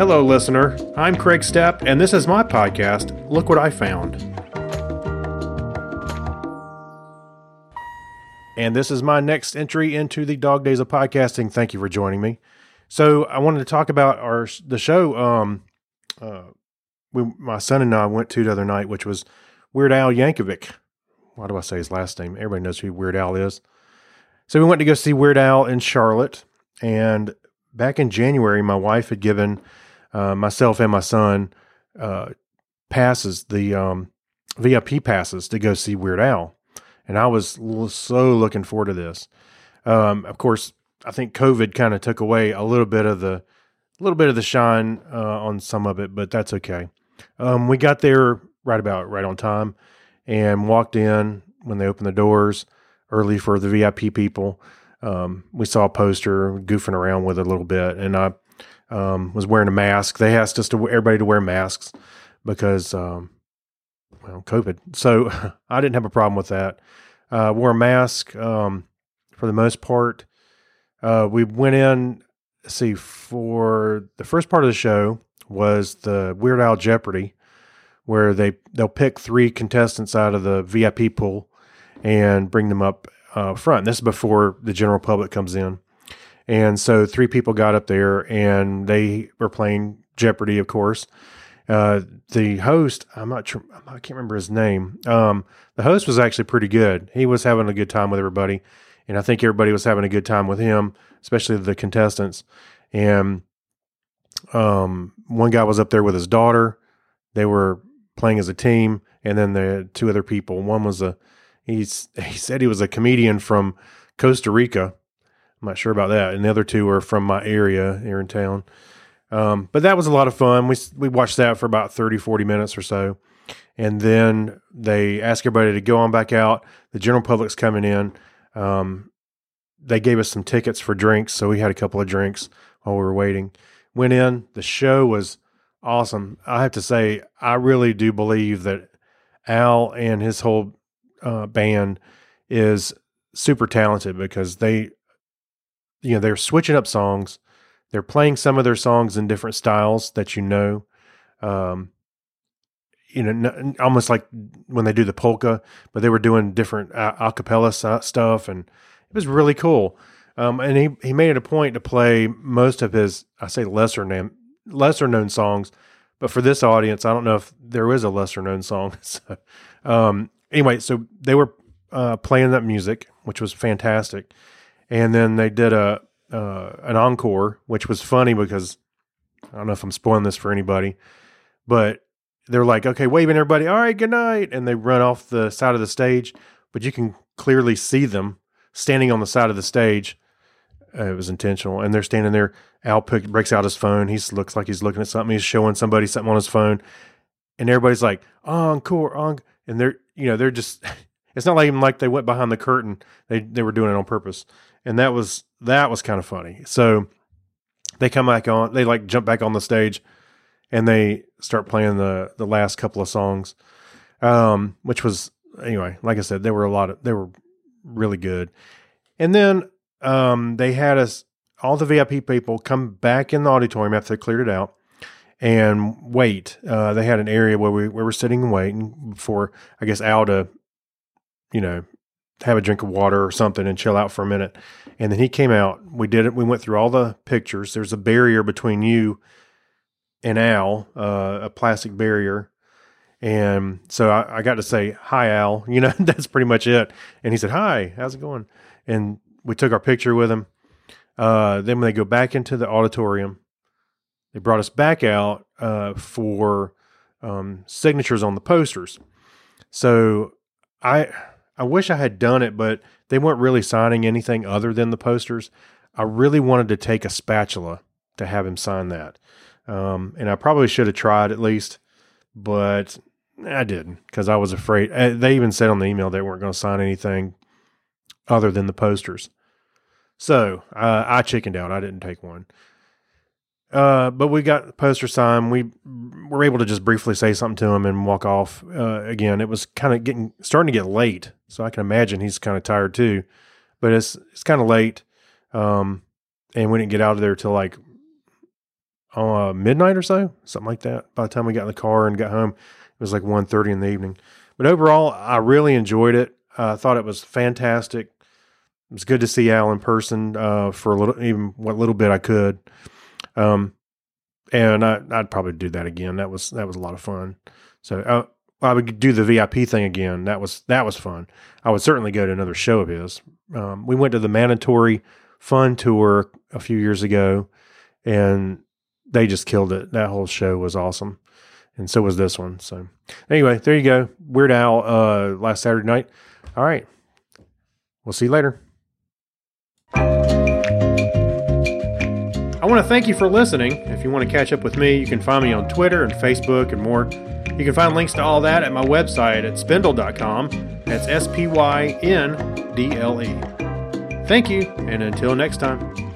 Hello, listener. I'm Kreg Steppe, and this is my podcast, Look What I Found. And this is my next entry into the Dog Days of Podcasting. Thank you for joining me. So, I wanted to talk about our the show. Um, uh, we, my son and I went to the other night, which was Weird Al Yankovic. Why do I say his last name? Everybody knows who Weird Al is. So we went to go see Weird Al in Charlotte, and back in January, my wife had given uh, myself and my son uh, passes, the um, VIP passes to go see Weird Al, and I was so looking forward to this. Um, of course, I think COVID kind of took away a little bit of the, a little bit of the shine uh, on some of it, but that's okay. Um, we got there right about right on time, and walked in when they opened the doors early for the VIP people. Um, we saw a poster goofing around with it a little bit, and I um, was wearing a mask. They asked us to everybody to wear masks because um, well, COVID. So I didn't have a problem with that. Uh, wore a mask um, for the most part. Uh, we went in. See, for the first part of the show was the Weird Al Jeopardy, where they they'll pick three contestants out of the VIP pool and bring them up uh, front. This is before the general public comes in. And so three people got up there and they were playing Jeopardy, of course. Uh, the host, I'm not sure, I can't remember his name. Um, the host was actually pretty good. He was having a good time with everybody. And I think everybody was having a good time with him, especially the contestants. And um, one guy was up there with his daughter. They were playing as a team. And then the two other people. One was a He's he said he was a comedian from Costa Rica. I'm not sure about that. And the other two are from my area here in town. Um, but that was a lot of fun. We we watched that for about 30, 40 minutes or so. And then they asked everybody to go on back out. The general public's coming in. Um, they gave us some tickets for drinks, so we had a couple of drinks while we were waiting. Went in. The show was awesome. I have to say, I really do believe that Al and his whole uh, band is super talented because they, you know, they're switching up songs. They're playing some of their songs in different styles that you know. Um, you know, almost like when they do the polka, but they were doing different a, acapella stuff, and it was really cool. Um, and he he made it a point to play most of his, I say lesser name, lesser known songs, but for this audience, I don't know if there is a lesser known song. so, um, anyway, so they were uh, playing that music, which was fantastic, and then they did a uh, an encore, which was funny because I don't know if I'm spoiling this for anybody, but they're like, okay, waving everybody, all right, good night, and they run off the side of the stage, but you can clearly see them standing on the side of the stage. Uh, it was intentional, and they're standing there. Al pick, breaks out his phone. He looks like he's looking at something. He's showing somebody something on his phone, and everybody's like, encore, encore, and they're you know, they're just it's not like even like they went behind the curtain. They they were doing it on purpose. And that was that was kind of funny. So they come back on, they like jump back on the stage and they start playing the the last couple of songs. Um, which was anyway, like I said, there were a lot of they were really good. And then um they had us all the VIP people come back in the auditorium after they cleared it out and wait. Uh, they had an area where we, we were sitting and waiting for, I guess, Al to, you know, have a drink of water or something and chill out for a minute. And then he came out. We did it. We went through all the pictures. There's a barrier between you and Al, uh, a plastic barrier. And so I, I, got to say, hi, Al. You know, that's pretty much it. And he said, hi, how's it going? And we took our picture with him. Uh, then when they go back into the auditorium, they brought us back out uh, for um, signatures on the posters. So I I wish I had done it, but they weren't really signing anything other than the posters. I really wanted to take a spatula to have him sign that, um, and I probably should have tried at least, but I didn't because I was afraid. Uh, they even said on the email they weren't going to sign anything other than the posters. So uh, I chickened out. I didn't take one. Uh, but we got poster sign. We were able to just briefly say something to him and walk off. Uh, again, it was kind of getting starting to get late, so I can imagine he's kind of tired too. But it's it's kind of late, um, and we didn't get out of there till like uh, midnight or so, something like that. By the time we got in the car and got home, it was like 1.30 in the evening. But overall, I really enjoyed it. I thought it was fantastic. It was good to see Al in person uh, for a little, even what little bit I could. Um, and I, would probably do that again. That was that was a lot of fun. So uh, I would do the VIP thing again. That was that was fun. I would certainly go to another show of his. Um, we went to the Mandatory Fun Tour a few years ago, and they just killed it. That whole show was awesome, and so was this one. So anyway, there you go. Weird Al uh, last Saturday night. All right, we'll see you later. Want to thank you for listening. If you want to catch up with me, you can find me on Twitter and Facebook and more. You can find links to all that at my website at spyndle.com. That's S P Y N D L E. Thank you, and until next time.